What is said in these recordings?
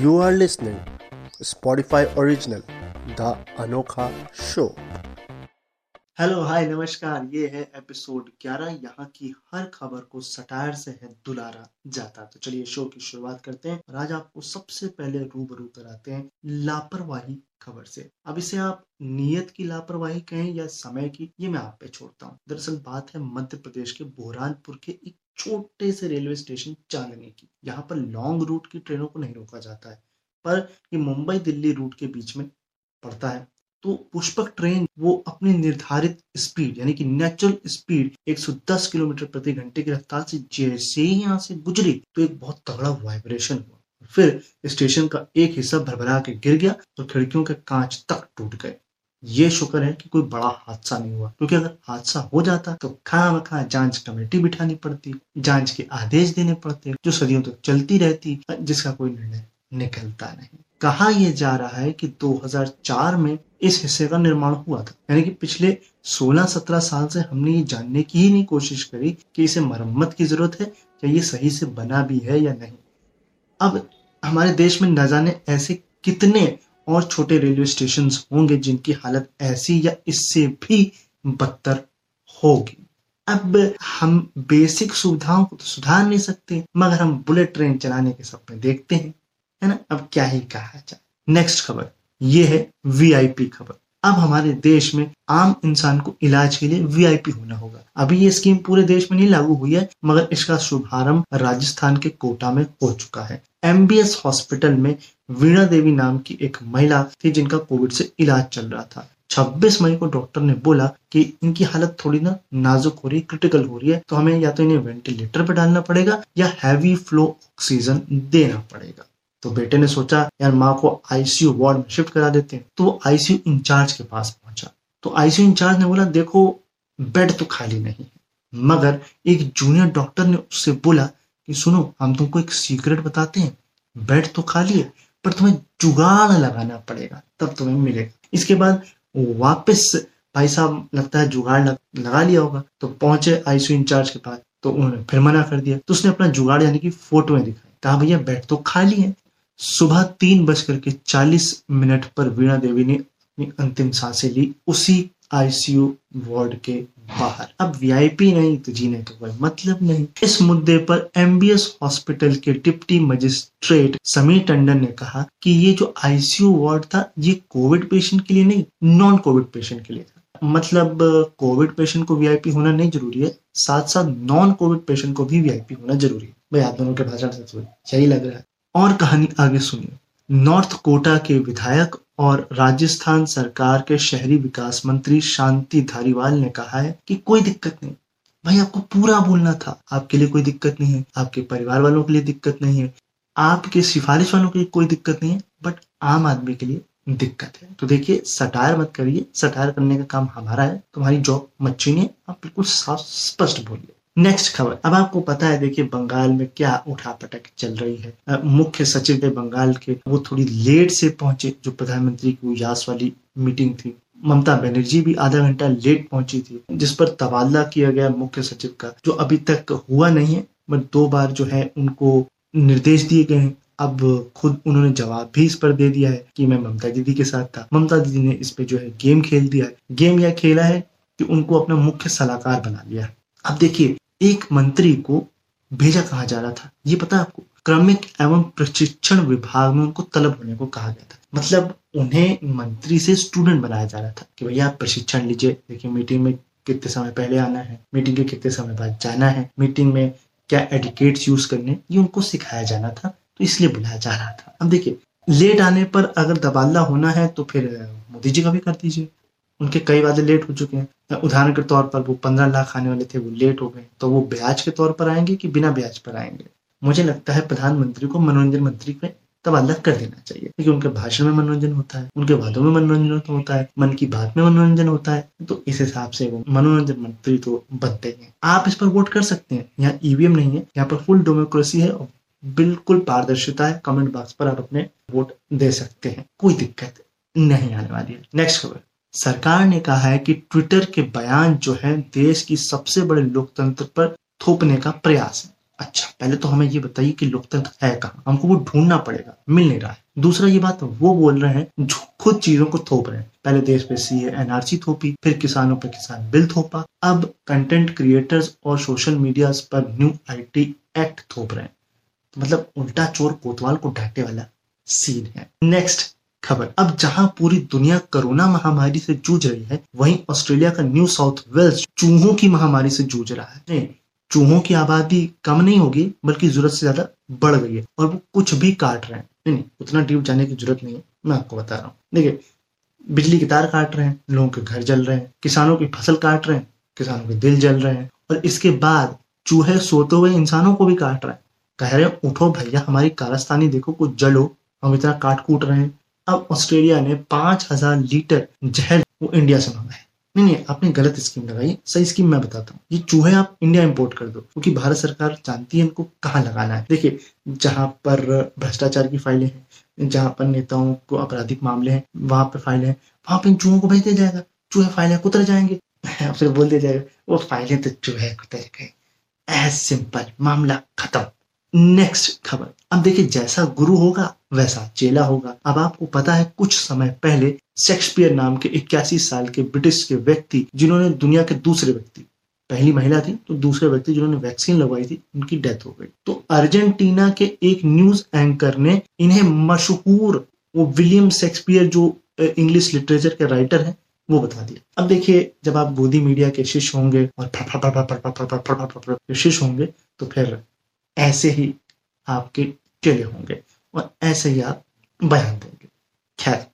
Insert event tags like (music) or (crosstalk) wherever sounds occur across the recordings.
You are listening Spotify original, The Anokha Show. Hello hi नमस्कार, ये है episode 11 यहाँ की हर खबर को सटायर से है, दुलारा जाता। तो चलिए शो की शुरुआत करते हैं। और आज आपको सबसे पहले रूबरू कराते हैं लापरवाही खबर से। अब इसे आप नियत की लापरवाही कहें या समय की, ये मैं आप पे छोड़ता हूँ। दरअसल बात है मध्य प्रदेश के बुरहानपुर के एक छोटे से रेलवे स्टेशन चांदनी की। यहाँ पर लॉन्ग रूट की ट्रेनों को नहीं रोका जाता है, पर ये मुंबई दिल्ली रूट के बीच में पड़ता है। तो पुष्पक ट्रेन वो अपनी निर्धारित स्पीड यानी कि नेचुरल स्पीड 110 किलोमीटर प्रति घंटे की रफ्तार से जैसे ही यहाँ से गुजरी तो एक बहुत तगड़ा वाइब्रेशन हुआ। फिर स्टेशन का एक हिस्सा भरभरा के गिर गया और खिड़कियों के कांच तक टूट गए। ये शुक्र है कि कोई बड़ा हादसा नहीं हुआ। क्योंकि अगर हादसा हो जाता तो खाम खा जाँच कमेटी बिठानी पड़ती, जाँच के आदेश देने पड़ते, जो सदियों तक तो चलती रहती, जिसका कोई निर्णय निकलता नहीं। कहा यह जा रहा है कि 2004 में इस हिस्से का निर्माण हुआ था। यानी कि पिछले 16-17 साल से हमने ये जानने की ही नहीं कोशिश करी कि इसे मरम्मत की ज़रूरत है, या ये सही से बना भी है या नहीं। अब हमारे देश में न जाने ऐसे कितने और छोटे रेलवे स्टेशन होंगे जिनकी हालत ऐसी या इससे भी बदतर होगी। अब हम बेसिक सुविधाओं को तो सुधार नहीं सकते, मगर हम बुलेट ट्रेन चलाने के सपने देखते हैं, है ना? अब क्या ही कहा जाए। नेक्स्ट खबर, ये है वीआईपी खबर। अब हमारे देश में आम इंसान को इलाज के लिए वीआईपी होना होगा। अभी ये स्कीम पूरे देश में नहीं लागू हुई है, मगर इसका शुभारंभ राजस्थान के कोटा में हो चुका है। एमबीएस हॉस्पिटल में वीणा देवी नाम की एक महिला थी जिनका कोविड से इलाज चल रहा था। 26 मई को डॉक्टर ने बोला कि इनकी हालत थोड़ी ना नाजुक हो रही क्रिटिकल हो रही है तो हमें या तो इन्हें वेंटिलेटर पर डालना पड़ेगा या हैवी फ्लो ऑक्सीजन देना पड़ेगा। तो बेटे ने सोचा यार माँ को आईसीयू वार्ड में शिफ्ट करा देते हैं। तो वो आईसीयू इंचार्ज के पास पहुँचा। तो आईसीयू इंचार्ज ने बोला देखो बेड तो खाली नहीं है। मगर एक जूनियर डॉक्टर ने उससे बोला कि सुनो हम तुमको एक सीक्रेट बताते हैं। बेड तो खाली है पर तुम्हें जुगाड़ लगाना पड़ेगा तब तुम्हें मिलेगा। इसके बाद वापस भाई साहब लगता है जुगाड़ लग, लिया होगा तो पहुँचे आईसीयू इंचार्ज के पास। तो उन्होंने फिर मना कर दिया। तो उसने अपना जुगाड़ यानी कि फोटोएँ दिखाई। कहा भैया बेड तो खाली है सुबह तीन बजकर के चालीस मिनट पर वीणा देवी ने अपनी अंतिम साँसें ली उसी आईसीयू वार्ड के बाहर। अब वीआईपी नहीं तो जीने का कोई मतलब नहीं। इस मुद्दे पर एमबीएस हॉस्पिटल के डिप्टी मजिस्ट्रेट समीर टंडन ने कहा कि ये जो आईसीयू वार्ड था, ये कोविड पेशेंट के लिए नहीं नॉन कोविड पेशेंट के लिए था। मतलब कोविड पेशेंट को वीआईपी होना नहीं ज़रूरी है साथ साथ नॉन कोविड पेशेंट को भी वीआईपी होना ज़रूरी है। भाई, आप दोनों के भाषण से तो सही लग रहा है। और कहानी आगे सुनिए। नॉर्थ कोटा के विधायक और राजस्थान सरकार के शहरी विकास मंत्री शांति धारीवाल ने कहा है कि कोई दिक्कत नहीं। भाई, आपको पूरा बोलना था। आपके लिए कोई दिक्कत नहीं है। आपके परिवार वालों के लिए दिक्कत नहीं है। आपके सिफारिश वालों के लिए कोई दिक्कत नहीं है। बट आम आदमी के लिए दिक्कत है। तो देखिए, सटायर मत करिए। सटायर करने का काम हमारा है। तुम्हारी जॉब मत छीनिए आप बिल्कुल साफ़ स्पष्ट बोलिए। नेक्स्ट खबर। अब आपको पता है, देखिए, बंगाल में क्या उठा पटक चल रही है। मुख्य सचिव थे बंगाल के। वो थोड़ी लेट से पहुँचे, जो प्रधानमंत्री की उजास वाली मीटिंग थी। ममता बनर्जी भी आधा घंटा लेट पहुँची थी, जिस पर तबादला किया गया मुख्य सचिव का, जो अभी तक हुआ नहीं है बट दो बार जो है उनको निर्देश दिए गए हैं। अब खुद उन्होंने जवाब भी इस पर दे दिया है कि मैं ममता दीदी के साथ था। ममता दीदी ने इस पे जो है गेम खेल दिया है। गेम यह खेला है कि उनको अपना मुख्य सलाहकार बना लिया है। अब देखिए एक मंत्री को भेजा कहा जा रहा था। ये पता आपको? क्रमिक एवं प्रशिक्षण विभाग में उनको तलब होने को कहा गया था। मतलब उन्हें मंत्री से स्टूडेंट बनाया जा रहा था कि भैया आप प्रशिक्षण लीजिए। देखिए मीटिंग में कितने समय पहले आना है? मीटिंग के कितने समय बाद जाना है? मीटिंग में क्या एडिकेट्स यूज़ करने? ये उनको सिखाया जाना था तो इसलिए बुलाया जा रहा था। अब देखिए लेट आने पर अगर तबादला होना है तो फिर मोदी जी का भी कर दीजिए। उनके कई वादे लेट हो चुके हैं। उदाहरण के तौर पर वो पंद्रह लाख आने वाले थे, वो लेट हो गए। तो वो ब्याज के तौर पर आएँगे कि बिना ब्याज पर आएँगे? मुझे लगता है प्रधानमंत्री को मनोरंजन मंत्री में तबादला कर देना चाहिए। क्योंकि उनके भाषण में मनोरंजन होता है, उनके वादों में मनोरंजन होता है, मन की बात में मनोरंजन होता है। तो इस हिसाब से वो मनोरंजन मंत्री तो बनते हैं। आप इस पर वोट कर सकते हैं। यहाँ ईवीएम नहीं है, यहाँ पर फुल डेमोक्रेसी है और बिल्कुल पारदर्शिता है। कमेंट बॉक्स पर आप अपने वोट दे सकते हैं। कोई दिक्कत नहीं आने वाली है। नेक्स्ट खबर। सरकार ने कहा है कि ट्विटर के बयान जो है, देश की सबसे बड़े लोकतंत्र पर थोपने का प्रयास है। अच्छा पहले तो हमें ये बताइए कि लोकतंत्र है कहाँ? हमको वो ढूंढना पड़ेगा, मिल नहीं रहा है। दूसरा ये बात, वो बोल रहे हैं, जो खुद चीज़ों को थोप रहे हैं। पहले देश पे सी एनआरसी थोपी, फिर किसानों पे किसान बिल थोपा, अब कंटेंट क्रिएटर्स और सोशल मीडिया पर न्यू आईटी एक्ट थोप रहे हैं। तो मतलब उल्टा चोर कोतवाल को डांटे वाला सीन है। नेक्स्ट खबर। अब जहाँ पूरी दुनिया कोरोना महामारी से जूझ रही है, वहीं ऑस्ट्रेलिया का न्यू साउथ वेल्स चूहों की महामारी से जूझ रहा है। चूहों की आबादी कम नहीं होगी, बल्कि ज़रूरत से ज़्यादा बढ़ गई है, और वो कुछ भी काट रहे हैं। नहीं नहीं, उतना डीप जाने की ज़रूरत नहीं है, मैं आपको बता रहा हूँ। देखिए, बिजली के तार काट रहे हैं, लोगों के घर जल रहे हैं, किसानों की फ़सल काट रहे हैं, किसानों के दिल जल रहे हैं, और इसके बाद चूहे सोते हुए इंसानों को भी काट रहे हैं। कह रहे हैं, उठो भैया, हमारी कारस्तानी देखो, कुछ जलो, हम इतना काट कूट रहे हैं। अब ऑस्ट्रेलिया ने पाँच हज़ार लीटर जहर वो इंडिया से मंगाए नहीं नहीं, आपने गलत स्कीम लगाई। सही स्कीम मैं बताता हूँ। ये चूहे आप इंडिया इंपोर्ट कर दो, क्योंकि भारत सरकार जानती है इनको कहाँ लगाना है। देखिए, जहाँ पर भ्रष्टाचार की फाइलें हैं, जहाँ पर नेताओं को आपराधिक मामले हैं, वहाँ पर फाइलें हैं, वहाँ पर इन चूहों को भेज दिया जाएगा। चूहे फाइलें कुतर जाएँगे। (laughs) फिर बोल दिया जाएगा, वो फाइलें तो चूहे कुतर गए। एज सिंपल मामला खत्म। नेक्स्ट खबर अब देखिए जैसा गुरु होगा वैसा चेला होगा अब आपको पता है कुछ समय पहले शेक्सपियर नाम के इक्यासी साल के ब्रिटिश के व्यक्ति जिन्होंने दुनिया के दूसरे व्यक्ति पहली महिला थी तो दूसरे व्यक्ति जिन्होंने वैक्सीन लगवाई थी उनकी डेथ हो गई तो अर्जेंटीना के एक न्यूज़ एंकर ने इन्हें मशहूर वो विलियम शेक्सपियर जो इंग्लिश लिटरेचर के राइटर हैं वो बता दिया अब देखिए जब आप गोदी मीडिया के शिष्य होंगे और शिष्य होंगे तो फिर ऐसे ही आपके चले होंगे और ऐसे ही आप बयान देंगे। खैर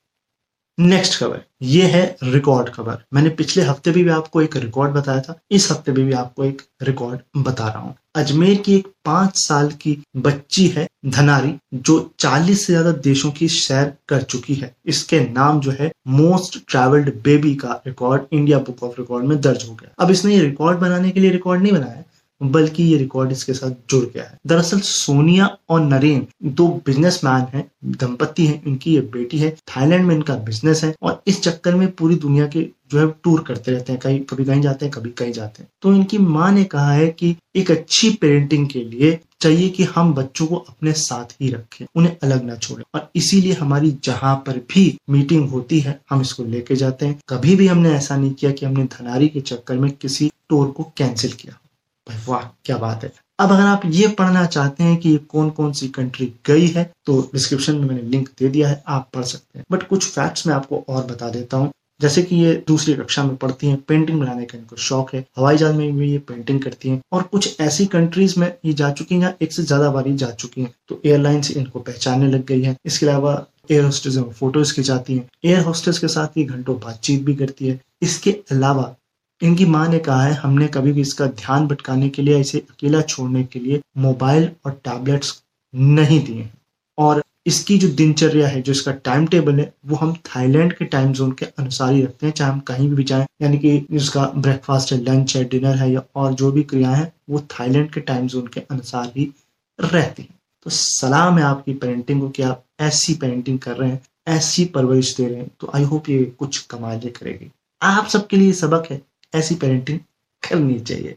नेक्स्ट खबर ये है रिकॉर्ड खबर मैंने पिछले हफ़्ते भी, भी आपको एक रिकॉर्ड बताया था इस हफ़्ते भी, भी आपको एक रिकॉर्ड बता रहा हूँ। अजमेर की एक पाँच साल की बच्ची है धनारी जो 40 से ज़्यादा देशों की सैर कर चुकी है। इसके नाम जो है मोस्ट ट्रेवल्ड बेबी का record India book of record में दर्ज हो गया। अब इसने ये रिकॉर्ड बनाने के लिए रिकॉर्ड नहीं बनाया। बल्कि ये रिकॉर्ड इसके साथ जुड़ गया है। दरअसल सोनिया और नरेन दो बिजनेसमैन हैं दंपति हैं इनकी ये बेटी है, थाईलैंड में इनका बिज़नेस है और इस चक्कर में पूरी दुनिया के जो है टूर करते रहते हैं, कहीं कभी कहीं जाते हैं, कभी कहीं जाते हैं। तो इनकी माँ ने कहा है कि एक अच्छी पेरेंटिंग के लिए चाहिए कि हम बच्चों को अपने साथ ही रखें, उन्हें अलग ना छोड़े। और इसीलिए हमारी जहाँ पर भी मीटिंग होती है, हम इसको लेके जाते हैं। कभी भी हमने ऐसा नहीं किया कि हमने धनारी के चक्कर में किसी टूर को कैंसिल किया वाह, क्या बात है। अब अगर आप ये पढ़ना चाहते हैं कि कौन कौन सी कंट्री गई है तो डिस्क्रिप्शन में मैंने लिंक दे दिया है, आप पढ़ सकते हैं। बट कुछ फैक्ट्स मैं आपको और बता देता हूँ। जैसे कि ये दूसरी कक्षा में पढ़ती हैं पेंटिंग बनाने का इनको शौक है। हवाई जहाज़ में भी ये पेंटिंग करती हैं। और कुछ ऐसी कंट्रीज़ में ये जा चुकी हैं एक से ज़्यादा बार जा चुकी हैं तो एयरलाइंस इनको पहचानने लग गई है। इसके अलावा एयर होस्टेज में फ़ोटोज़ खिंचाती हैं। एयर होस्टेज के साथ ये घंटों बातचीत भी करती है। इसके अलावा इनकी माँ ने कहा है, हमने कभी भी इसका ध्यान भटकाने के लिए, इसे अकेला छोड़ने के लिए मोबाइल और टैबलेट्स नहीं दिए। और इसकी जो दिनचर्या है, जो इसका टाइम टेबल है, वो हम थाईलैंड के टाइम जोन के अनुसार ही रखते हैं, चाहे हम कहीं भी जाएँ, यानी कि इसका ब्रेकफास्ट है लंच है डिनर है, या और जो भी क्रियाएँ हैं, वो थाईलैंड के टाइम जोन के अनुसार ही रहती हैं। तो सलाम है आपकी पेरेंटिंग को कि आप ऐसी पेरेंटिंग कर रहे हैं, ऐसी परवरिश दे रहे हैं। तो आई होप ये कुछ कमाल करेगी। आप सबके लिए सबक है। ऐसी पेरेंटिंग करनी चाहिए।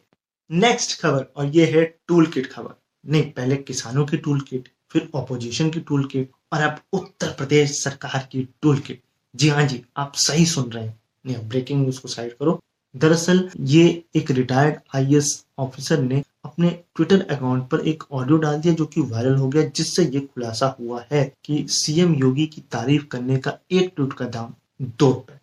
नेक्स्ट खबर, और ये है टूल किट खबर। नहीं, पहले किसानों की टूल किट फिर ऑपोजिशन की टूल किट और अब उत्तर प्रदेश सरकार की टूल किट जी हाँ जी, आप सही सुन रहे हैं। नहीं ब्रेकिंग न्यूज़ को साइड करो। दरअसल, ये एक रिटायर्ड आई ऑफिसर ने अपने ट्विटर अकाउंट पर एक ऑडियो डाल दिया जो कि वायरल हो गया, जिससे ये खुलासा हुआ है कि सीएम योगी की तारीफ़ करने का एक ट्वीट का दाम दो रुपए।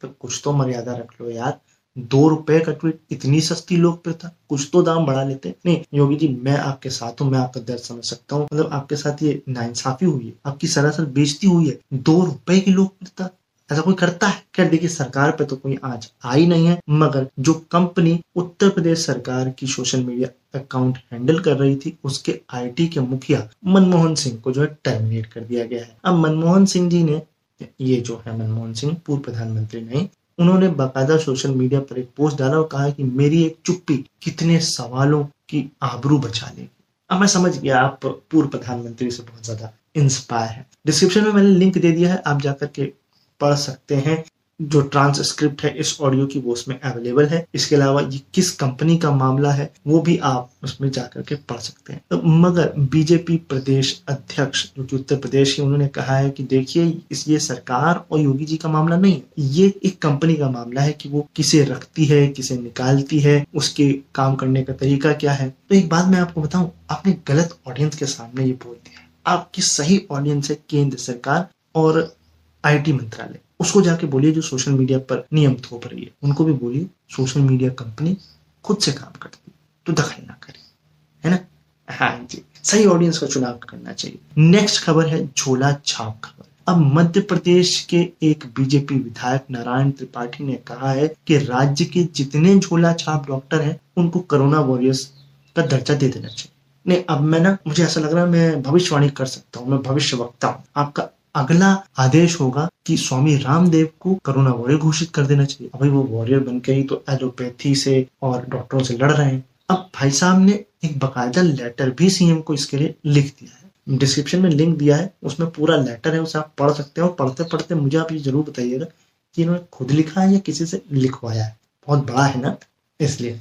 तो कुछ तो मर्यादा रख लो यार। दो रुपए का ट्वीट इतनी सस्ती लोकप्रियता कुछ तो दाम बढ़ा लेते। नहीं, योगी जी, मैं आपके साथ हूँ, मैं आपका दर्द समझ सकता हूँ। मतलब आपके साथ ये नाइंसाफी हुई है, आपकी सरासर बेचती हुई है, दो रुपए की लोकप्रियता ऐसा कोई करता है? खैर, देखिए, सरकार पे तो कोई आज आई नहीं है, मगर जो कंपनी उत्तर प्रदेश सरकार की सोशल मीडिया अकाउंट हैंडल कर रही थी, उसके आईटी के मुखिया मनमोहन सिंह को जो है टर्मिनेट कर दिया गया है। अब मनमोहन सिंह जी ने, ये जो है मनमोहन सिंह, पूर्व प्रधानमंत्री नहीं उन्होंने बाकायदा सोशल मीडिया पर एक पोस्ट डाला और कहा कि मेरी एक चुप्पी कितने सवालों की आबरू बचा लेगी अब मैं समझ गया, आप पूर्व प्रधानमंत्री से बहुत ज़्यादा इंस्पायर है। डिस्क्रिप्शन में मैंने लिंक दे दिया है, आप जाकर के पढ़ सकते हैं। जो ट्रांसक्रिप्ट है, इस ऑडियो की वो उसमें अवेलेबल है। इसके अलावा ये किस कंपनी का मामला है, वो भी आप उसमें जाकर के पढ़ सकते हैं। तो मगर बीजेपी प्रदेश अध्यक्ष, जो कि उत्तर प्रदेश के, उन्होंने कहा है कि देखिए, इस, ये सरकार और योगी जी का मामला नहीं है। ये एक कंपनी का मामला है कि वो किसे रखती है, किसे निकालती है, उसके काम करने का तरीका क्या है। तो एक बात मैं आपको बताऊँ, आपने गलत ऑडियंस के सामने ये बोल दिया। आपकी सही ऑडियंस है केंद्र सरकार और आईटी मंत्रालय। उसको जाके बोलिए जो सोशल मीडिया पर नियम थोप रही है। उनको भी बोलिए सोशल मीडिया कंपनी खुद से काम करती तो दखल ना करे, है ना? हाँ जी, सही ऑडियंस का चुनाव करना चाहिए। नेक्स्ट खबर है, झोला छाप खबर। अब मध्य प्रदेश के एक बीजेपी विधायक नारायण त्रिपाठी ने कहा है कि राज्य के जितने झोला छाप डॉक्टर हैं, उनको कोरोना वॉरियर्स का दर्जा दे देना चाहिए। नहीं, अब मैं ना, मुझे ऐसा लग रहा है, मैं भविष्यवाणी कर सकता हूँ, मैं भविष्य वक्ता हूँ। आपका अगला आदेश होगा कि स्वामी रामदेव को कोरोना वॉरियर घोषित कर देना चाहिए। अभी वो वॉरियर बन के ही तो एलोपैथी से और डॉक्टरों से लड़ रहे हैं। अब भाई साहब ने एक बकायदा लेटर भी सीएम को इसके लिए लिख दिया है। डिस्क्रिप्शन में लिंक दिया है। उसमें पूरा लेटर है, उसे आप पढ़ सकते हैं। पढ़ते पढ़ते मुझे आप ये ज़रूर बताइएगा कि इन्होंने खुद लिखा है या किसी से लिखवाया है। बहुत बड़ा है ना, इसलिए।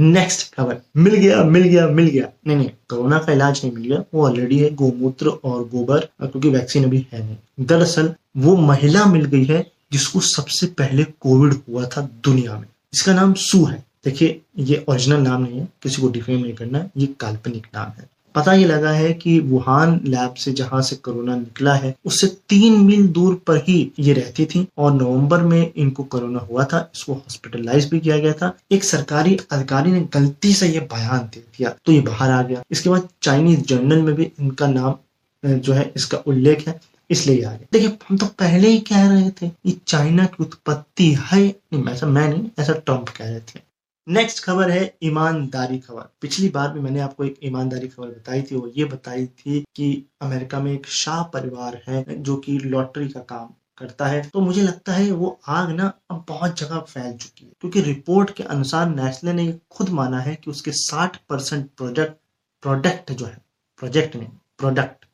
नेक्स्ट खबर। मिल गया मिल गया मिल गया। नहीं नहीं, कोरोना का इलाज नहीं मिल गया। वो ऑलरेडी है गोमूत्र और गोबर क्योंकि वैक्सीन अभी है नहीं। दरअसल, वो महिला मिल गई है जिसको सबसे पहले कोविड हुआ था दुनिया में। इसका नाम सू है। देखिए, ये ओरिजिनल नाम नहीं है। किसी को डिफेम नहीं करना। ये काल्पनिक नाम है। पता ये लगा है कि वुहान लैब से जहाँ से कोरोना निकला है, उससे तीन मील दूर पर ही ये रहती थी और नवंबर में इनको कोरोना हुआ था, इसको हॉस्पिटलाइज भी किया गया था। एक सरकारी अधिकारी ने गलती से ये बयान दे दिया तो ये बाहर आ गया। इसके बाद चाइनीज़ जर्नल में भी इनका नाम जो है, इसका उल्लेख है, इसलिए आ गया। देखिए, हम तो पहले ही कह रहे थे ये चाइना की उत्पत्ति है, नहीं, ऐसा मैं नहीं, ऐसा ट्रंप कह रहे थे। नेक्स्ट खबर है ईमानदारी खबर। पिछली बार भी मैंने आपको एक ईमानदारी खबर बताई थी, वो ये बताई थी कि अमेरिका में एक शाह परिवार है जो कि लॉटरी का काम करता है। तो मुझे लगता है वो आग ना अब बहुत जगह फैल चुकी है, क्योंकि रिपोर्ट के अनुसार नेस्ले ने खुद माना है कि उसके 60 परसेंट प्रोजेक्ट, प्रोडक्ट जो है, प्रोजेक्ट नहीं, प्रोडक्ट,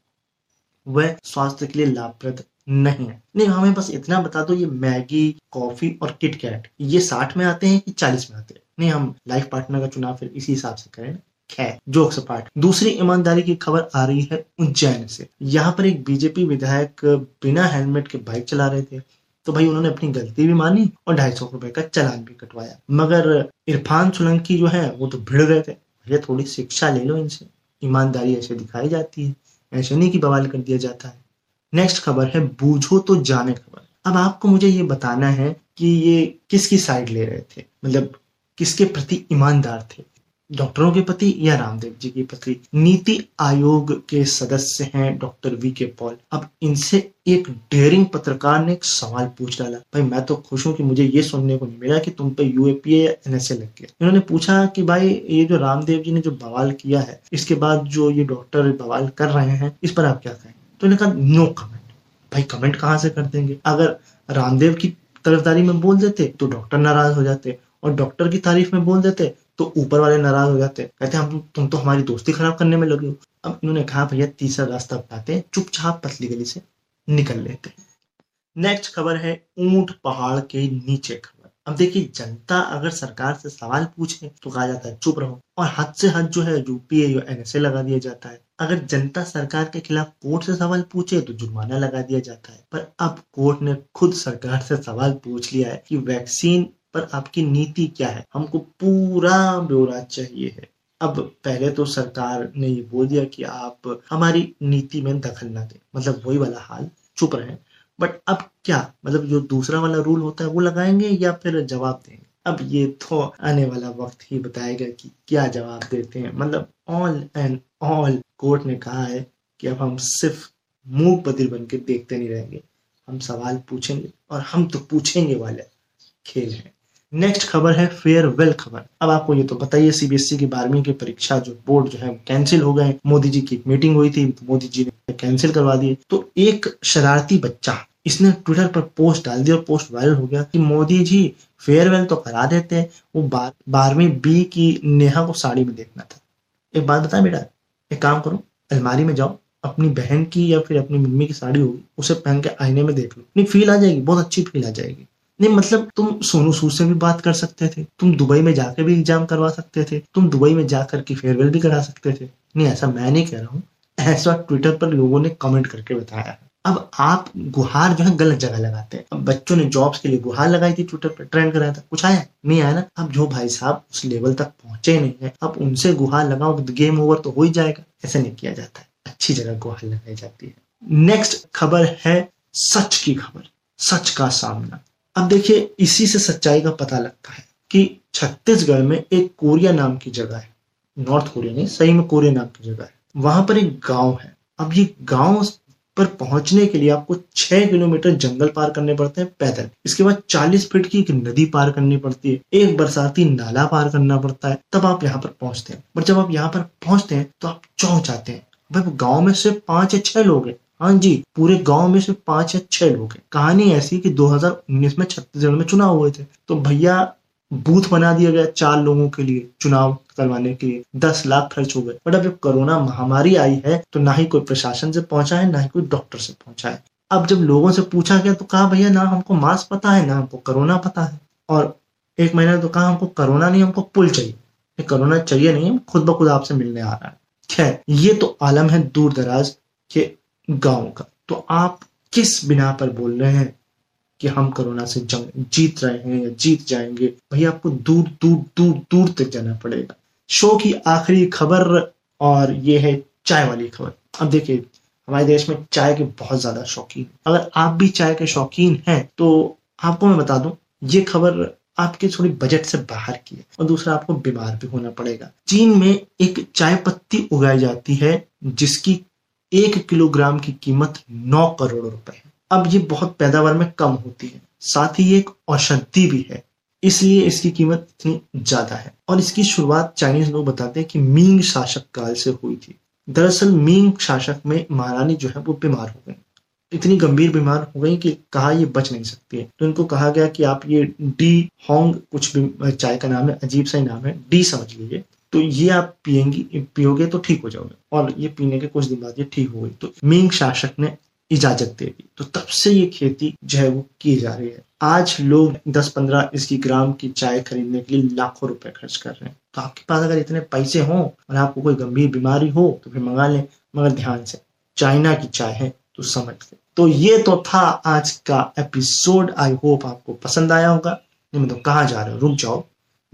वह स्वास्थ्य के लिए लाभप्रद नहीं है। नहीं, हमें बस इतना बता दो, ये मैगी, कॉफ़ी और किटकैट, ये साठ में आते हैं कि चालीस में आते हैं? नहीं हम लाइफ पार्टनर का चुनाव फिर इसी हिसाब से करें। खैर जोक्स पार्ट दूसरी ईमानदारी की खबर आ रही है उज्जैन से। यहाँ पर एक बीजेपी विधायक बिना हेलमेट के बाइक चला रहे थे तो भाई उन्होंने अपनी गलती भी मानी और ढाई सौ रुपए का चलान भी कटवाया। मगर इरफान सोलंकी जो है, वो तो भिड़ गए थे। भैया थोड़ी शिक्षा ले लो इनसे। ईमानदारी ऐसे दिखाई जाती है, ऐसे नहीं की बवाल कर दिया जाता है। नेक्स्ट खबर है, बूझो तो जाने खबर। अब आपको मुझे ये बताना है कि ये किसकी साइड ले रहे थे? मतलब किसके प्रति ईमानदार थे? डॉक्टरों के प्रति या रामदेव जी के प्रति? नीति आयोग के सदस्य हैं डॉक्टर वी के पॉल। अब इनसे एक डेयरिंग पत्रकार ने एक सवाल पूछ डाला। भाई, मैं तो खुश हूँ कि मुझे ये सुनने को नहीं मिला कि तुम पे यूएपीए या एनएसए लग गया। इन्होंने पूछा कि भाई, ये जो रामदेव जी ने जो बवाल किया है, इसके बाद जो ये डॉक्टर बवाल कर रहे हैं, इस पर आप क्या कहें तो इन्होंने कहा, नो कमेंट। भाई, कमेंट कहाँ से कर देंगे? अगर रामदेव की तरफदारी में बोल देते तो डॉक्टर नाराज़ हो जाते। और डॉक्टर की तारीफ़ में बोल देते तो ऊपर वाले नाराज़ हो जाते। कहते, हम, तुम तो हमारी दोस्ती खराब करने में लगे हो। अब इन्होंने कहा, भैया, तीसरा रास्ता अपनाते चुपचाप पतली गली से निकल लेते हैं। नेक्स्ट खबर है, ऊँट पहाड़ के नीचे खबर। अब देखिए, जनता अगर सरकार से सवाल पूछे तो कहा जाता है, चुप रहो। और हद से हद जो है यूपीए या एनएसए लगा दिया जाता है। अगर जनता सरकार के खिलाफ कोर्ट से सवाल पूछे तो जुर्माना लगा दिया जाता है। पर अब कोर्ट ने खुद सरकार से सवाल पूछ लिया है कि वैक्सीन पर आपकी नीति क्या है? हमको पूरा ब्यौरा चाहिए है। अब पहले तो सरकार ने ये बोल दिया कि आप हमारी नीति में दखल ना दें। मतलब वही वाला हाल, चुप रहे। बट अब क्या? मतलब जो दूसरा वाला रूल होता है वो लगाएँगे या फिर जवाब देंगे? अब ये तो आने वाला वक्त ही बताएगा कि क्या जवाब देते हैं। मतलब ऑल एंड ऑल कोर्ट ने कहा है कि अब हम सिर्फ़ मुँह बदिर बन के देखते नहीं रहेंगे। हम सवाल पूछेंगे और हम तो पूछेंगे वाले खेल हैं। नेक्स्ट खबर है फेयरवेल खबर। अब आपको ये तो बताइए सीबीएसई की बारहवीं की परीक्षा जो बोर्ड जो है कैंसिल हो गए। मोदी जी की मीटिंग हुई थी तो मोदी जी ने कैंसिल करवा दिए। तो एक शरारती बच्चा इसने ट्विटर पर पोस्ट डाल दी और पोस्ट वायरल हो गया कि मोदी जी फेयरवेल तो करा देते हैं, वो बार, बारहवीं बी की नेहा को साड़ी में देखना था। एक बात बताए बेटा, एक काम करो, अलमारी में जाओ, अपनी बहन की या फिर अपनी मम्मी की साड़ी होगी, उसे पहन के आईने में देख लो। नहीं फील आ जाएगी, बहुत अच्छी फील आ जाएगी। नहीं मतलब तुम सोनू सूद से भी बात कर सकते थे। तुम दुबई में जाकर भी एग्ज़ाम करवा सकते थे। तुम दुबई में जाकर के फेयरवेल भी करा सकते थे। नहीं, ऐसा मैं नहीं कह रहा हूँ। ऐसा ट्विटर पर लोगों ने कमेंट करके बताया। अब आप गुहार जो है गलत जगह लगाते हैं। अब बच्चों ने जॉब्स के लिए गुहार लगाई थी ट्विटर पर ट्रेंड कराया था। कुछ आया? नहीं आया ना। अब जो भाई साहब उस लेवल तक पहुँचे नहीं है, अब उनसे गुहार लगाओ गेम ओवर तो हो ही जाएगा। ऐसा नहीं किया जाता है। अच्छी जगह गुहार लगाई जाती है। नेक्स्ट खबर है सच की खबर। सच का सामना। अब देखिए, इसी से सच्चाई का पता लगता है कि छत्तीसगढ़ में एक कोरिया नाम की जगह है। नॉर्थ कोरिया नहीं, सही में कोरिया नाम की जगह है। वहाँ पर एक गाँव है। अब ये गाँव पर पहुँचने के लिए आपको छह किलोमीटर जंगल पार करने पड़ते हैं, पैदल। इसके बाद चालीस फीट की एक नदी पार करनी पड़ती है। एक बरसाती नाला पार करना पड़ता है। तब आप यहाँ पर पहुँचते हैं। पर जब आप यहाँ पर पहुँचते हैं तो आप चौंक जाते हैं। भाई गाँव में सिर्फ़ पाँच या छह लोग हैं। हाँ जी, पूरे गाँव में सिर्फ़ पाँच या छह लोग हैं। कहानी ऐसी कि 2019 में छत्तीसगढ़ में चुनाव हुए थे। तो भैया, बूथ बना दिया गया चार लोगों के लिए, चुनाव करवाने के लिए। दस लाख खर्च हो गए। बट अब जब कोरोना महामारी आई है तो ना ही कोई प्रशासन से पहुँचा है, ना ही कोई डॉक्टर से पहुँचा है। अब जब लोगों से पूछा गया तो कहा, भैया, ना हमको मास्क पता है, ना हमको कोरोना पता है। और एक महीना तो कहा, हमको कोरोना नहीं, हमको पुल चाहिए। ये कोरोना चाहिए नहीं खुद ब खुद आपसे मिलने आ रहा है। खैर, ये तो आलम है दूर दराज के गाँव का। तो आप किस बिना पर बोल रहे हैं कि हम कोरोना से जंग, जीत रहे हैं या जीत जाएँगे? भैया, आपको दूर दूर दूर दूर तक जाना पड़ेगा। शो की आखिरी खबर और ये है चाय वाली खबर। अब देखिए, हमारे देश में चाय के बहुत ज़्यादा शौकीन। अगर आप भी चाय के शौकीन हैं तो आपको मैं बता दूँ, ये खबर आपके थोड़ी बजट से बाहर की है और दूसरा आपको बीमार भी होना पड़ेगा। चीन में एक चाय पत्ती उगाई जाती है, जिसकी एक किलोग्राम की कीमत नौ करोड़ रुपए है। अब ये बहुत पैदावार में कम होती है। साथ ही एक औषधि भी है। इसलिए इसकी कीमत इतनी ज़्यादा है। और इसकी शुरुआत चाइनीज़ लोग बताते हैं कि मींग शासक काल से हुई थी। दरअसल मींग शासक में महारानी जो है वो बीमार हो गई। इतनी गंभीर बीमार हो गई कि कहा ये बच नहीं सकती है। तो इनको कहा गया कि आप ये डी होंग कुछ भी, चाय का नाम है, अजीब सा ही नाम है, डी समझ लीजिए। तो ये आप पियेंगी, पियोगे तो ठीक हो जाओगे। और ये पीने के कुछ दिन बाद ये ठीक हो गई। तो मींग शासक ने इजाज़त दे दी। तो तब से ये खेती जो है वो की जा रही है। आज लोग 10-15 इसकी ग्राम की चाय खरीदने के लिए लाखों रुपए खर्च कर रहे हैं। तो आपके पास अगर इतने पैसे हों और आपको कोई गंभीर बीमारी हो तो फिर मंगा लें। मगर ध्यान से, चाइना की चाय है तो समझ ले। तो ये तो था आज का एपिसोड। आई होप आपको पसंद आया होगा। नहीं मतलब कहाँ जा रहे हो? रुक जाओ।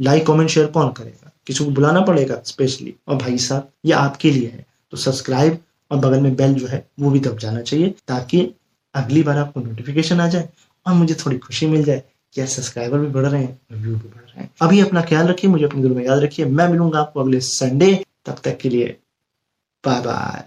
लाइक, कमेंट, शेयर कौन करेगा? किसी को बुलाना पड़ेगा स्पेशली और भाई साहब, ये आपके लिए है। तो सब्सक्राइब और बगल में बेल जो है, वो भी दब जाना चाहिए, ताकि अगली बार आपको नोटिफिकेशन आ जाए और मुझे थोड़ी खुशी मिल जाए कि यार सब्सक्राइबर भी बढ़ रहे हैं व्यू भी बढ़ रहे हैं। अभी अपना ख्याल रखिए, मुझे अपने दिल में याद रखिए। मैं मिलूँगा आपको अगले संडे तब तक के लिए बाय बाय